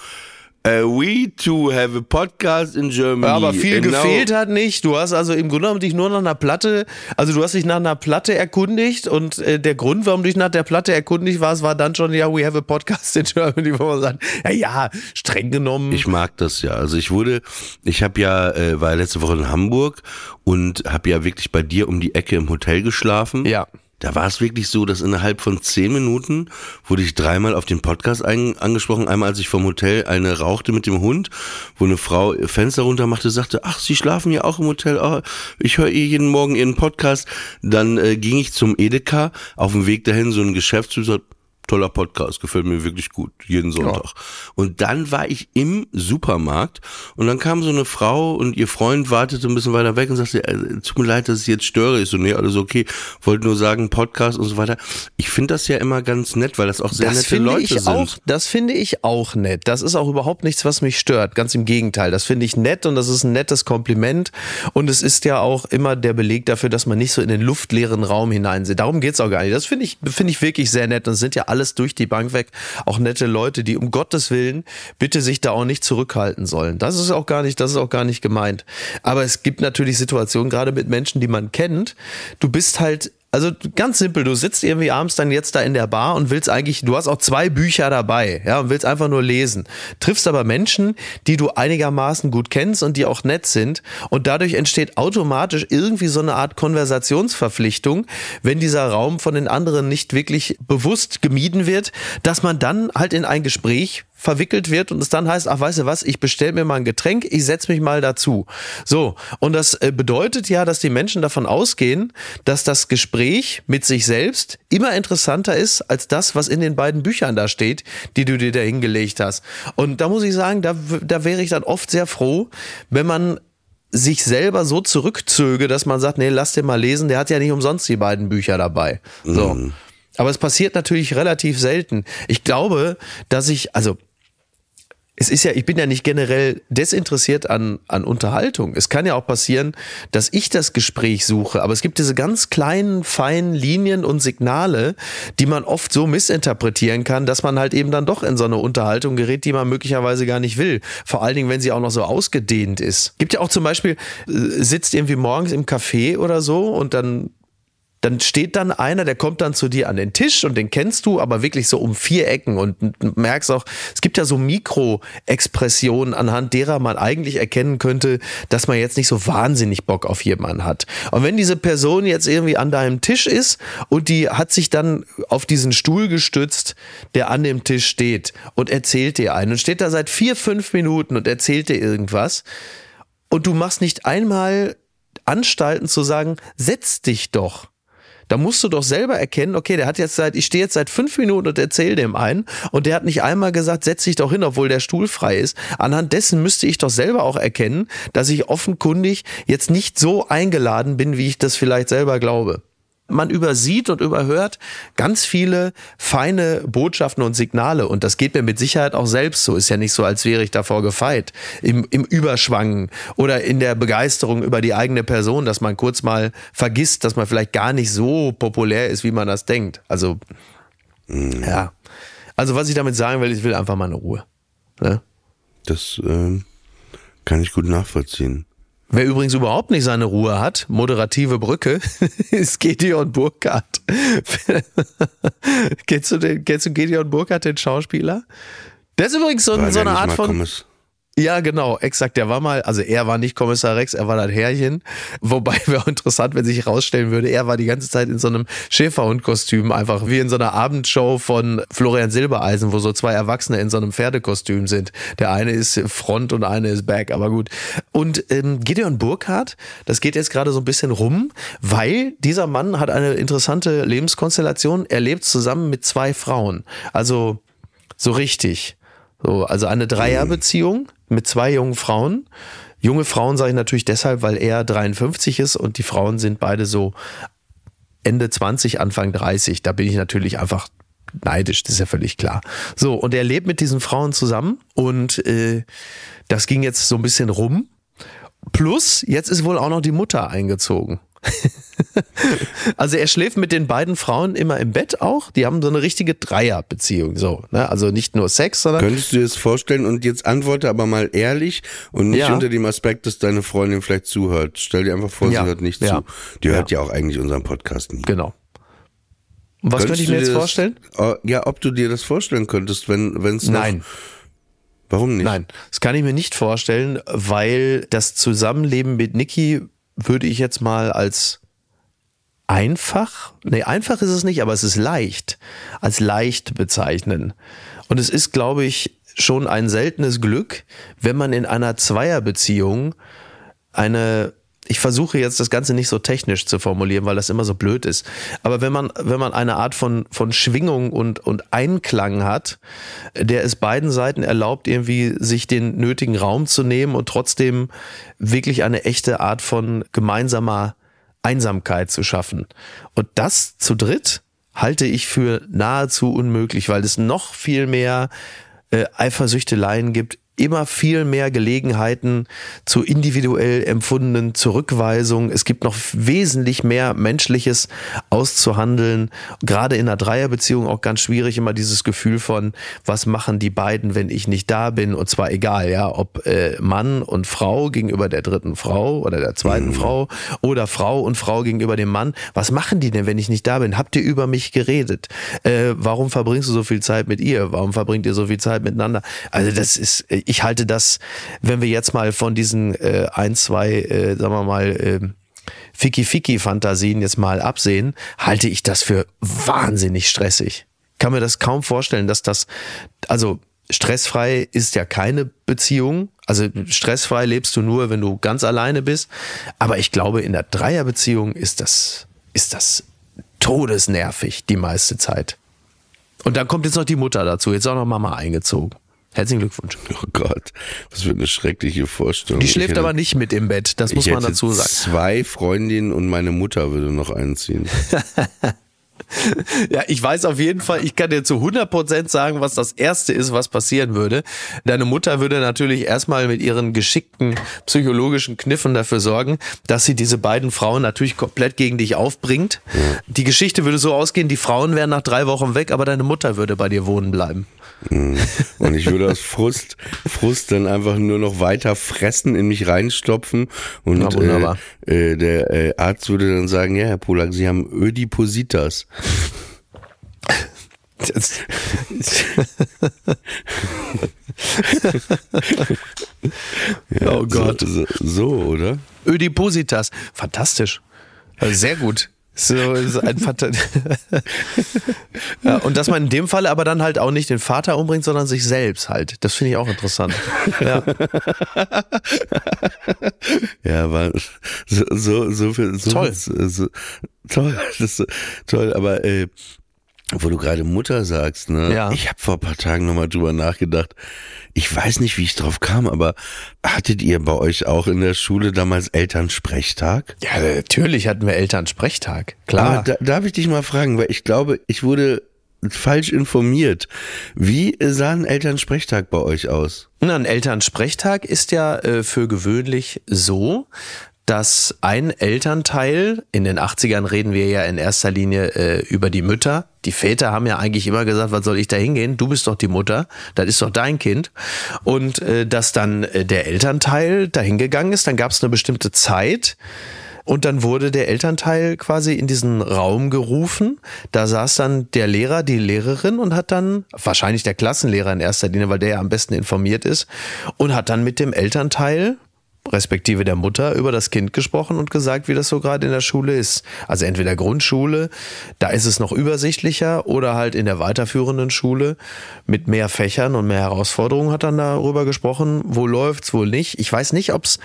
S2: Uh, we too have a podcast in Germany.
S3: aber viel
S2: now-
S3: gefehlt hat nicht. Du hast also im Grunde genommen dich nur nach einer Platte, also du hast dich nach einer Platte erkundigt und äh, der Grund, warum du dich nach der Platte erkundigt warst, war dann schon, ja, we have a podcast in Germany, wo man sagt, ja, ja, streng genommen.
S2: Ich mag das ja. Also ich wurde, ich habe ja, äh, war letzte Woche in Hamburg und habe ja wirklich bei dir um die Ecke im Hotel geschlafen.
S3: ja.
S2: Da war es wirklich so, dass innerhalb von zehn Minuten wurde ich dreimal auf den Podcast ein, angesprochen. Einmal, als ich vom Hotel eine rauchte mit dem Hund, wo eine Frau ihr Fenster runter machte, sagte, ach, Sie schlafen ja auch im Hotel. Ah, ich höre eh jeden Morgen Ihren Podcast. Dann äh, ging ich zum Edeka, auf dem Weg dahin so ein sagt, toller Podcast, gefällt mir wirklich gut, jeden Sonntag. Und dann war ich im Supermarkt und dann kam so eine Frau und ihr Freund wartete ein bisschen weiter weg und sagte, äh, tut mir leid, dass ich jetzt störe. Ich so, nee, alles okay, wollte nur sagen, Podcast und so weiter. Ich finde das ja immer ganz nett, weil das auch sehr
S3: das
S2: nette
S3: finde
S2: Leute
S3: ich
S2: sind.
S3: auch, das finde ich auch nett. Das ist auch überhaupt nichts, was mich stört. Ganz im Gegenteil. Das finde ich nett und das ist ein nettes Kompliment. Und es ist ja auch immer der Beleg dafür, dass man nicht so in den luftleeren Raum hineinsieht. Darum geht's auch gar nicht. Das finde ich, finde ich wirklich sehr nett. Und es sind ja alles durch die Bank weg auch nette Leute, die um Gottes Willen bitte sich da auch nicht zurückhalten sollen. Das ist auch gar nicht, das ist auch gar nicht gemeint. Aber es gibt natürlich Situationen, gerade mit Menschen, die man kennt. Du bist halt also ganz simpel, du sitzt irgendwie abends dann jetzt da in der Bar und willst eigentlich, du hast auch zwei Bücher dabei, ja, und willst einfach nur lesen. Triffst aber Menschen, die du einigermaßen gut kennst und die auch nett sind und dadurch entsteht automatisch irgendwie so eine Art Konversationsverpflichtung, wenn dieser Raum von den anderen nicht wirklich bewusst gemieden wird, dass man dann halt in ein Gespräch verwickelt wird und es dann heißt, ach weißt du was, ich bestell mir mal ein Getränk, ich setz mich mal dazu. So, und das äh, bedeutet ja, dass die Menschen davon ausgehen, dass das Gespräch mit sich selbst immer interessanter ist als das, was in den beiden Büchern da steht, die du dir da hingelegt hast. Und da muss ich sagen, da, da wäre ich dann oft sehr froh, wenn man sich selber so zurückzöge, dass man sagt, nee, lass den mal lesen, der hat ja nicht umsonst die beiden Bücher dabei. So. Aber es passiert natürlich relativ selten. Ich glaube, dass ich, also es ist ja, ich bin ja nicht generell desinteressiert an, an Unterhaltung. Es kann ja auch passieren, dass ich das Gespräch suche, aber es gibt diese ganz kleinen, feinen Linien und Signale, die man oft so missinterpretieren kann, dass man halt eben dann doch in so eine Unterhaltung gerät, die man möglicherweise gar nicht will. Vor allen Dingen, wenn sie auch noch so ausgedehnt ist. Gibt ja auch zum Beispiel, äh, sitzt irgendwie morgens im Café oder so und dann dann steht dann einer, der kommt dann zu dir an den Tisch und den kennst du, aber wirklich so um vier Ecken und merkst auch, es gibt ja so Mikroexpressionen, anhand derer man eigentlich erkennen könnte, dass man jetzt nicht so wahnsinnig Bock auf jemanden hat. Und wenn diese Person jetzt irgendwie an deinem Tisch ist und die hat sich dann auf diesen Stuhl gestützt, der an dem Tisch steht und erzählt dir einen und steht da seit vier, fünf Minuten und erzählt dir irgendwas und du machst nicht einmal Anstalten zu sagen, setz dich doch. Da musst du doch selber erkennen, okay, der hat jetzt seit, ich stehe jetzt seit fünf Minuten und erzähle dem einen und der hat nicht einmal gesagt, setz dich doch hin, obwohl der Stuhl frei ist. Anhand dessen müsste ich doch selber auch erkennen, dass ich offenkundig jetzt nicht so eingeladen bin, wie ich das vielleicht selber glaube. Man übersieht und überhört ganz viele feine Botschaften und Signale. Und das geht mir mit Sicherheit auch selbst so. Ist ja nicht so, als wäre ich davor gefeit. Im, im Überschwang oder in der Begeisterung über die eigene Person, dass man kurz mal vergisst, dass man vielleicht gar nicht so populär ist, wie man das denkt. Also, ja. Also, was ich damit sagen will, ich will einfach mal eine Ruhe. Ne?
S2: Das ähm, kann ich gut nachvollziehen.
S3: Wer übrigens überhaupt nicht seine Ruhe hat, moderative Brücke, ist Gideon Burkhardt. kennst, du den, kennst du Gideon Burkhardt, den Schauspieler? Der ist übrigens so, so eine Art von.
S2: Kommiss
S3: Ja, genau, exakt. Der war mal, also er war nicht Kommissar Rex, er war das Herrchen. Wobei wäre interessant, wenn sich herausstellen würde, er war die ganze Zeit in so einem Schäferhundkostüm, einfach wie in so einer Abendshow von Florian Silbereisen, wo so zwei Erwachsene in so einem Pferdekostüm sind. Der eine ist Front und eine ist Back, aber gut. Und ähm, Gideon Burkhardt, das geht jetzt gerade so ein bisschen rum, weil dieser Mann hat eine interessante Lebenskonstellation. Er lebt zusammen mit zwei Frauen. Also so richtig. So, also eine Dreierbeziehung mit zwei jungen Frauen. Junge Frauen sage ich natürlich deshalb, weil er 53 ist und die Frauen sind beide so Ende 20, Anfang 30. Da bin ich natürlich einfach neidisch, das ist ja völlig klar. So, und er lebt mit diesen Frauen zusammen und äh, das ging jetzt so ein bisschen rum. Plus, jetzt ist wohl auch noch die Mutter eingezogen. also er schläft mit den beiden Frauen immer im Bett auch. Die haben so eine richtige Dreierbeziehung. So, ne? Also nicht nur Sex, sondern.
S2: Könntest du dir das vorstellen? Und jetzt antworte aber mal ehrlich und nicht
S3: Ja.
S2: unter dem Aspekt, dass deine Freundin vielleicht zuhört. Stell dir einfach vor,
S3: Ja.
S2: sie hört nicht
S3: Ja.
S2: zu. Die hört ja auch eigentlich unseren Podcast nie.
S3: Genau. Und was
S2: Könntest
S3: könnte ich mir jetzt
S2: das-
S3: vorstellen?
S2: Oh, Ja, ob du dir das vorstellen könntest, wenn es
S3: Nein.
S2: Warum nicht?
S3: Nein, das kann ich mir nicht vorstellen, weil das Zusammenleben mit Niki würde ich jetzt mal als einfach, nee, einfach ist es nicht, aber es ist leicht, als leicht bezeichnen. Und es ist, glaube ich, schon ein seltenes Glück, wenn man in einer Zweierbeziehung eine ich versuche jetzt das Ganze nicht so technisch zu formulieren, weil das immer so blöd ist. Aber wenn man, wenn man eine Art von, von Schwingung und, und Einklang hat, der es beiden Seiten erlaubt, irgendwie sich den nötigen Raum zu nehmen und trotzdem wirklich eine echte Art von gemeinsamer Einsamkeit zu schaffen. Und das zu dritt halte ich für nahezu unmöglich, weil es noch viel mehr äh, Eifersüchteleien gibt, immer viel mehr Gelegenheiten zu individuell empfundenen Zurückweisungen. Es gibt noch wesentlich mehr Menschliches auszuhandeln. Gerade in einer Dreierbeziehung auch ganz schwierig immer dieses Gefühl von, was machen die beiden, wenn ich nicht da bin? Und zwar egal, ja, ob äh, Mann und Frau gegenüber der dritten Frau oder der zweiten Frau oder Frau und Frau gegenüber dem Mann. Was machen die denn, wenn ich nicht da bin? Habt ihr über mich geredet? Äh, warum verbringst du so viel Zeit mit ihr? Warum verbringt ihr so viel Zeit miteinander? Also das ist, ich halte das, wenn wir jetzt mal von diesen äh, ein, zwei, äh, sagen wir mal, äh, Ficky-Ficky-Fantasien jetzt mal absehen, halte ich das für wahnsinnig stressig. Kann mir das kaum vorstellen, dass das, also stressfrei ist ja keine Beziehung. Also stressfrei lebst du nur, wenn du ganz alleine bist. Aber ich glaube, in der Dreierbeziehung ist das, ist das todesnervig die meiste Zeit. Und dann kommt jetzt noch die Mutter dazu, jetzt auch noch Mama eingezogen. Herzlichen Glückwunsch.
S2: Oh Gott, was für eine schreckliche Vorstellung.
S3: Die schläft
S2: hätte-
S3: aber nicht mit im Bett, das muss man dazu sagen.
S2: Zwei Freundinnen und meine Mutter würde noch einziehen.
S3: Ja, ich weiß auf jeden Fall, ich kann dir zu 100% sagen, was das Erste ist, was passieren würde. Deine Mutter würde natürlich erstmal mit ihren geschickten psychologischen Kniffen dafür sorgen, dass sie diese beiden Frauen natürlich komplett gegen dich aufbringt. Die Geschichte würde so ausgehen, die Frauen wären nach drei Wochen weg, aber deine Mutter würde bei dir wohnen bleiben.
S2: Und ich würde aus Frust, Frust dann einfach nur noch weiter fressen, in mich reinstopfen. Und
S3: Na.
S2: Äh, äh, der äh, Arzt würde dann sagen, ja, Herr Polak, Sie haben Ödipositas.
S3: Das-
S2: Ja,
S3: Oh Gott.
S2: So, so, oder?
S3: Ödipositas. Fantastisch. Also Sehr gut. So ist ein Fanta ja, und dass man in dem Fall aber dann halt auch nicht den Vater umbringt, sondern sich selbst halt. Das finde ich auch interessant. Ja.
S2: Ja, war so, so, so viel, so,
S3: Toll.
S2: So, so, toll, das so, toll, aber äh, wo du gerade Mutter sagst, ne?
S3: Ja.
S2: Ich habe vor ein paar Tagen nochmal drüber nachgedacht. Ich weiß nicht, wie ich drauf kam, aber hattet ihr bei euch auch in der Schule damals Elternsprechtag?
S3: ja, natürlich hatten wir Elternsprechtag. Klar.
S2: Aber da, darf ich dich mal fragen, weil ich glaube, ich wurde falsch informiert. Wie sah ein Elternsprechtag bei euch aus?
S3: Na, ein Elternsprechtag ist ja äh, für gewöhnlich so, dass ein Elternteil, in den 80ern reden wir ja in erster Linie äh, über die Mütter. Die Väter haben ja eigentlich immer gesagt, was soll ich da hingehen? Du bist doch die Mutter, das ist doch dein Kind. Und äh, dass dann äh, der Elternteil dahin gegangen ist, dann gab es eine bestimmte Zeit, Und dann wurde der Elternteil quasi in diesen Raum gerufen. Da saß dann der Lehrer, die Lehrerin und hat dann, wahrscheinlich der Klassenlehrer in erster Linie, weil der ja am besten informiert ist, und hat dann mit dem Elternteil respektive der Mutter über das Kind gesprochen und gesagt, wie das so gerade in der Schule ist. Also entweder Grundschule, da ist es noch übersichtlicher oder halt in der weiterführenden Schule mit mehr Fächern und mehr Herausforderungen hat dann darüber gesprochen, wo läuft's, wo nicht. Ich weiß nicht, ob's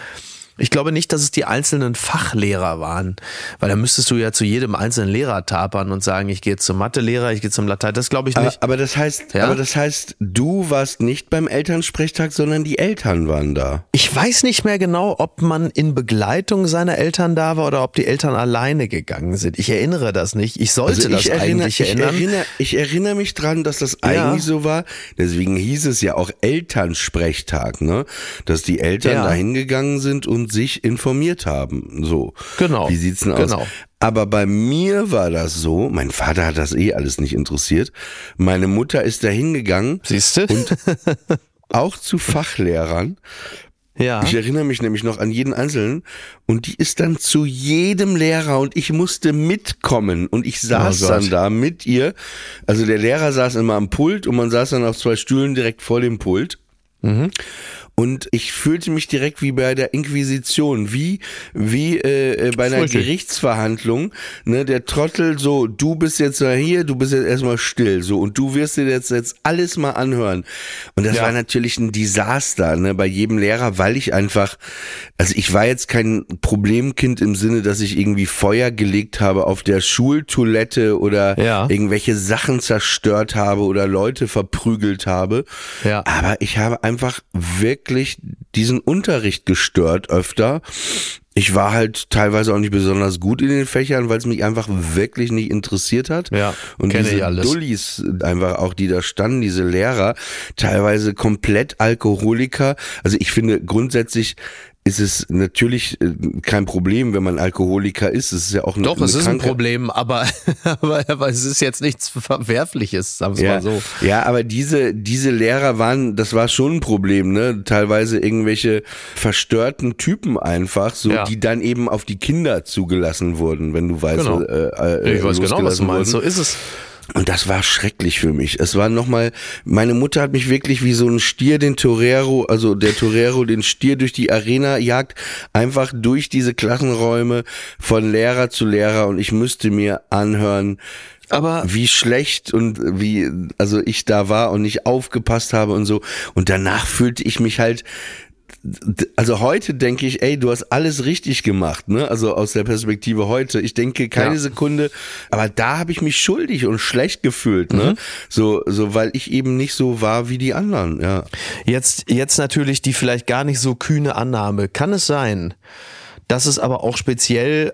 S3: ich glaube nicht, dass es die einzelnen Fachlehrer waren, weil da müsstest du ja zu jedem einzelnen Lehrer tapern und sagen, ich gehe jetzt zum Mathelehrer, ich gehe zum Latein. Das glaube ich nicht.
S2: Aber, aber das heißt,
S3: Ja?
S2: aber das heißt, du warst nicht beim Elternsprechtag, sondern die Eltern waren da.
S3: Ich weiß nicht mehr genau, ob man in Begleitung seiner Eltern da war oder ob die Eltern alleine gegangen sind. Ich erinnere das nicht. Ich sollte das
S2: Also ich erinnere,
S3: eigentlich
S2: ich
S3: erinnern.
S2: erinnere, ich erinnere mich dran, dass das
S3: Ja.
S2: eigentlich so war. Deswegen hieß es ja auch Elternsprechtag, ne? Dass die Eltern
S3: Ja.
S2: da hingegangen sind und sich informiert haben. So.
S3: Genau.
S2: Wie sieht's denn aus?
S3: Genau.
S2: Aber bei mir war das so, mein Vater hat das eh alles nicht interessiert. Meine Mutter ist da hingegangen,
S3: Siehst du?
S2: auch zu Fachlehrern.
S3: ja.
S2: Ich erinnere mich nämlich noch an jeden Einzelnen und die ist dann zu jedem Lehrer und ich musste mitkommen und ich saß
S3: Oh
S2: dann da mit ihr. Also der Lehrer saß immer am Pult und man saß dann auf zwei Stühlen direkt vor dem Pult.
S3: Mhm.
S2: Und ich fühlte mich direkt wie bei der Inquisition, wie wie äh, äh, bei einer
S3: Furchtbar.
S2: Gerichtsverhandlung. Ne, der Trottel so, du bist jetzt mal hier, du bist jetzt erstmal still, so und du wirst dir jetzt jetzt alles mal anhören. Und das
S3: Ja.
S2: war natürlich ein Desaster, ne, bei jedem Lehrer, weil ich einfach, also ich war jetzt kein Problemkind im Sinne, dass ich irgendwie Feuer gelegt habe auf der Schultoilette oder
S3: Ja.
S2: irgendwelche Sachen zerstört habe oder Leute verprügelt habe.
S3: Ja.
S2: Aber ich habe einfach wirklich diesen Unterricht gestört öfter. Ich war halt teilweise auch nicht besonders gut in den Fächern, weil es mich einfach wirklich nicht interessiert hat.
S3: Ja,
S2: und
S3: kenne
S2: diese
S3: ich alles.
S2: Dullis einfach auch, die da standen, diese Lehrer, teilweise komplett Alkoholiker. Also ich finde grundsätzlich ist es natürlich äh, kein Problem, wenn man Alkoholiker ist. Es ist ja auch eine,
S3: Doch, es
S2: eine
S3: ist ein
S2: Krankheit.
S3: Problem, aber, aber, aber es ist jetzt nichts Verwerfliches, sagen wir
S2: Ja,
S3: mal so.
S2: ja, aber diese, diese Lehrer waren, das war schon ein Problem, ne? Teilweise irgendwelche verstörten Typen einfach, so,
S3: Ja.
S2: die dann eben auf die Kinder zugelassen wurden, wenn du weißt,
S3: Genau.
S2: äh, äh,
S3: Ich weiß genau, was du meinst. So ist es.
S2: Und das war schrecklich für mich. Es war nochmal, meine Mutter hat mich wirklich wie so ein Stier den Torero, also der Torero den Stier durch die Arena jagt, einfach durch diese Klassenräume von Lehrer zu Lehrer und ich müsste mir anhören,
S3: Aber
S2: wie schlecht und wie, also ich da war und nicht aufgepasst habe und so. Und danach fühlte ich mich halt, also heute denke ich, ey, du hast alles richtig gemacht, ne? Also aus der Perspektive heute. Ich denke keine
S3: Ja.
S2: Sekunde, aber da habe ich mich schuldig und schlecht gefühlt, ne? So, so, weil ich eben nicht so war wie die anderen, ja.
S3: Jetzt, jetzt natürlich die vielleicht gar nicht so kühne Annahme. Kann es sein, dass es aber auch speziell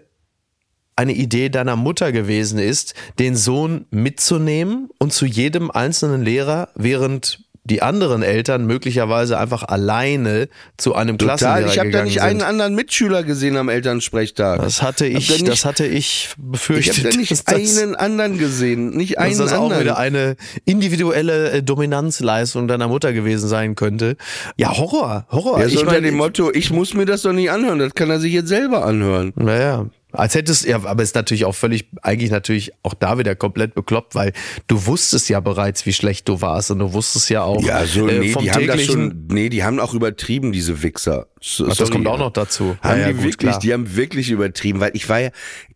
S3: eine Idee deiner Mutter gewesen ist, den Sohn mitzunehmen und zu jedem einzelnen Lehrer, während die anderen Eltern möglicherweise einfach alleine zu einem
S2: Total.
S3: Klassenlehrer
S2: Ich habe da
S3: gegangen
S2: nicht
S3: sind.
S2: einen anderen Mitschüler gesehen am Elternsprechtag.
S3: Das hatte
S2: Hab
S3: ich,
S2: da nicht,
S3: das hatte ich
S2: ich
S3: befürchtet.
S2: habe da nicht
S3: dass das-
S2: einen anderen gesehen, nicht
S3: dass
S2: einen
S3: das auch
S2: anderen.
S3: wieder eine individuelle äh, Dominanzleistung deiner Mutter gewesen sein könnte. Ja, Horror, Horror.
S2: Ja, so
S3: ich
S2: unter
S3: meine,
S2: dem Motto, ich muss mir das doch nicht anhören, das kann er sich jetzt selber anhören.
S3: Naja. Als hättest, ja, aber ist natürlich auch völlig, eigentlich natürlich auch da wieder komplett bekloppt, weil du wusstest ja bereits, wie schlecht du warst und du wusstest ja auch
S2: Ja, so,
S3: äh,
S2: nee,
S3: vom
S2: die haben das schon, nee, die haben auch übertrieben, diese Wichser. So,
S3: Ach, das kommt auch noch dazu.
S2: Haben
S3: Ja,
S2: die
S3: gut,
S2: wirklich,
S3: klar.
S2: die haben wirklich übertrieben, weil ich war ja,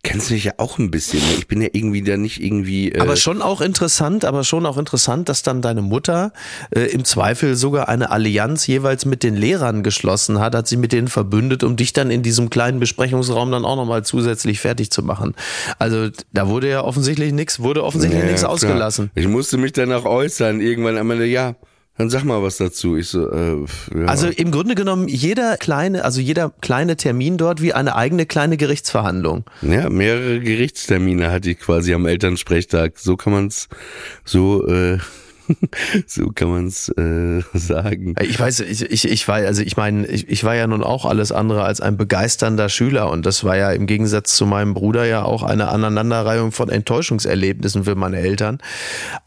S2: kennst du mich ja auch ein bisschen, ne? ich bin ja irgendwie da nicht irgendwie, äh,
S3: Aber schon auch interessant, aber schon auch interessant, dass dann deine Mutter äh, im Zweifel sogar eine Allianz jeweils mit den Lehrern geschlossen hat, hat sie mit denen verbündet, um dich dann in diesem kleinen Besprechungsraum dann auch nochmal zusätzlich fertig zu machen. Also da wurde ja offensichtlich nichts, wurde offensichtlich
S2: ja,
S3: nichts ausgelassen.
S2: Ich musste mich danach äußern, irgendwann Ende, ja, dann sag mal was dazu. Ich so, äh, ja.
S3: Also im Grunde genommen jeder kleine, also jeder kleine Termin dort wie eine eigene kleine Gerichtsverhandlung.
S2: Ja, mehrere Gerichtstermine hatte ich quasi am Elternsprechtag. So kann man's so, äh, so kann man es äh, sagen.
S3: Ich weiß, ich, ich, ich war, also ich meine, ich, ich war ja nun auch alles andere als ein begeisternder Schüler und das war ja im Gegensatz zu meinem Bruder ja auch eine Aneinanderreihung von Enttäuschungserlebnissen für meine Eltern.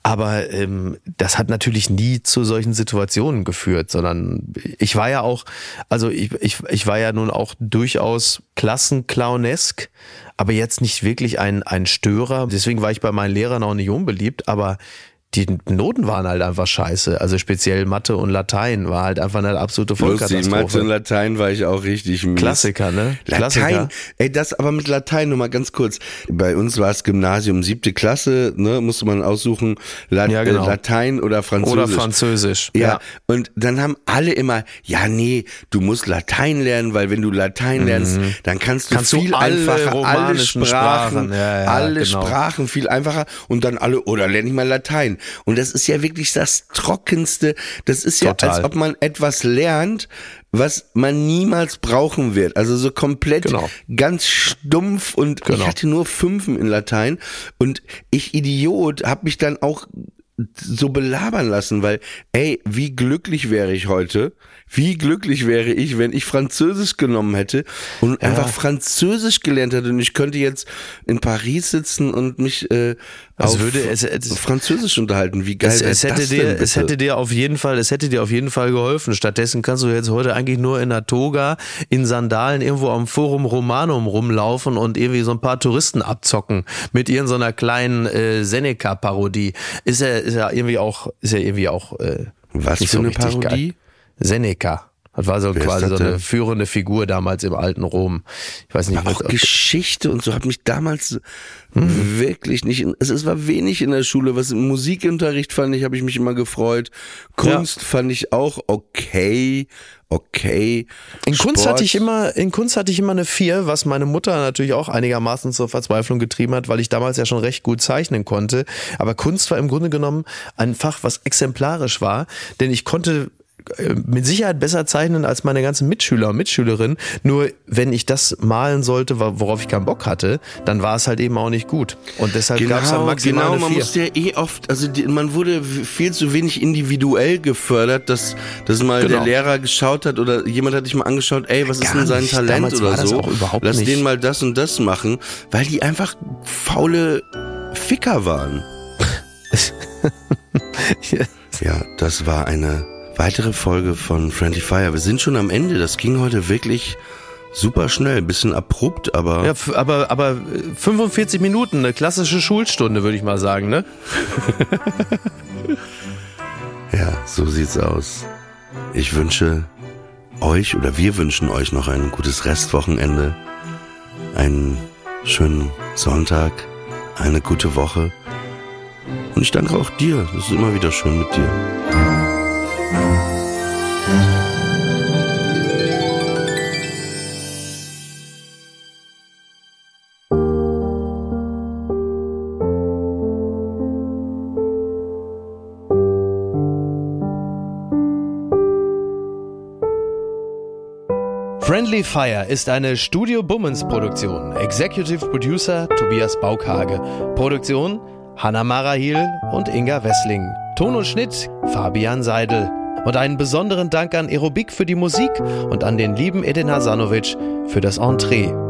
S3: Aber ähm, das hat natürlich nie zu solchen Situationen geführt, sondern ich war ja auch, also ich, ich, ich war ja nun auch durchaus klassenclownesk, aber jetzt nicht wirklich ein, ein Störer. Deswegen war ich bei meinen Lehrern auch nicht unbeliebt, aber die Noten waren halt einfach scheiße. Also speziell Mathe und Latein war halt einfach eine absolute
S2: Lustig,
S3: Vollkatastrophe.
S2: Mathe und Latein war ich auch richtig mies.
S3: Klassiker, ne?
S2: Latein,
S3: Klassiker.
S2: ey, das aber mit Latein nochmal ganz kurz. Bei uns war es Gymnasium, siebte Klasse, ne, musste man aussuchen, La
S3: Ja, genau.
S2: Latein oder Französisch.
S3: Oder Französisch.
S2: Ja, und dann haben alle immer, ja, nee, du musst Latein lernen, weil wenn du Latein lernst, dann kannst du
S3: Mhm. Kannst du
S2: viel
S3: alle
S2: einfacher alle Sprachen,
S3: Sprachen, ja, ja,
S2: alle
S3: genau.
S2: Sprachen viel einfacher und dann alle, oder lerne ich mal Latein. Und das ist ja wirklich das Trockenste. Das ist ja,
S3: Total.
S2: als ob man etwas lernt, was man niemals brauchen wird. Also so komplett
S3: Genau.
S2: ganz stumpf und ich
S3: Genau.
S2: hatte nur Fünfen in Latein und ich Idiot habe mich dann auch so belabern lassen, weil, ey, wie glücklich wäre ich heute, wie glücklich wäre ich, wenn ich Französisch genommen hätte und einfach Französisch gelernt hätte und ich könnte jetzt in Paris sitzen und mich äh,
S3: Es
S2: auf
S3: würde- es- es-
S2: Französisch unterhalten. Wie geil
S3: Es, es, hätte
S2: das
S3: dir,
S2: denn
S3: es hätte dir auf jeden Fall, es hätte dir auf jeden Fall geholfen. Stattdessen kannst du jetzt heute eigentlich nur in der Toga, in Sandalen irgendwo am Forum Romanum rumlaufen und irgendwie so ein paar Touristen abzocken mit irgendeiner kleinen äh, Seneca-Parodie. Ist ja, ist ja irgendwie auch, ist ja irgendwie auch äh,
S2: Was
S3: nicht
S2: für
S3: so
S2: eine Parodie?
S3: Geil. Seneca. Das war so
S2: Wer
S3: quasi so eine führende Figur damals im alten Rom. Ich weiß nicht,
S2: Aber auch Geschichte und so hat mich damals
S3: Mhm.
S2: wirklich nicht. Es, es war wenig in der Schule. Was im Musikunterricht fand ich, habe ich mich immer gefreut. Kunst fand ich auch okay, okay.
S3: In Kunst
S2: Sport-
S3: hatte ich immer, in Kunst hatte ich immer eine vier, was meine Mutter natürlich auch einigermaßen zur Verzweiflung getrieben hat, weil ich damals ja schon recht gut zeichnen konnte. Aber Kunst war im Grunde genommen ein Fach, was exemplarisch war, denn ich konnte mit Sicherheit besser zeichnen als meine ganzen Mitschüler und Mitschülerinnen. Nur wenn ich das malen sollte, worauf ich keinen Bock hatte, dann war es halt eben auch nicht gut. Und deshalb gab es dann
S2: Genau,
S3: maximal
S2: genau, man musste ja eh oft, also die, man wurde viel zu wenig individuell gefördert, dass, dass mal
S3: Genau.
S2: der Lehrer geschaut hat oder jemand hat dich mal angeschaut, ey, was ist
S3: Gar
S2: denn sein
S3: nicht.
S2: Talent
S3: Damals
S2: oder
S3: war das
S2: so.
S3: auch überhaupt
S2: Lass
S3: nicht.
S2: den mal das und das machen, weil die einfach faule Ficker waren. Ja, das war eine weitere Folge von Friendly Fire. Wir sind schon am Ende. Das ging heute wirklich super schnell, bisschen abrupt, aber
S3: Ja, aber, aber äh, 45 Minuten, eine klassische Schulstunde, würde ich mal sagen, ne?
S2: Ja, so sieht's aus. Ich wünsche euch oder wir wünschen euch noch ein gutes Restwochenende, einen schönen Sonntag, eine gute Woche. Und ich danke auch dir. Es ist immer wieder schön mit dir.
S3: Friendly Fire ist eine Studio Bummens Produktion. Executive Producer Tobias Baukhage. Produktion Hanna Marahil und Inga Wessling. Ton und Schnitt Fabian Seidel. Und einen besonderen Dank an Aerobik für die Musik und an den lieben Edin Hasanovic für das Entree.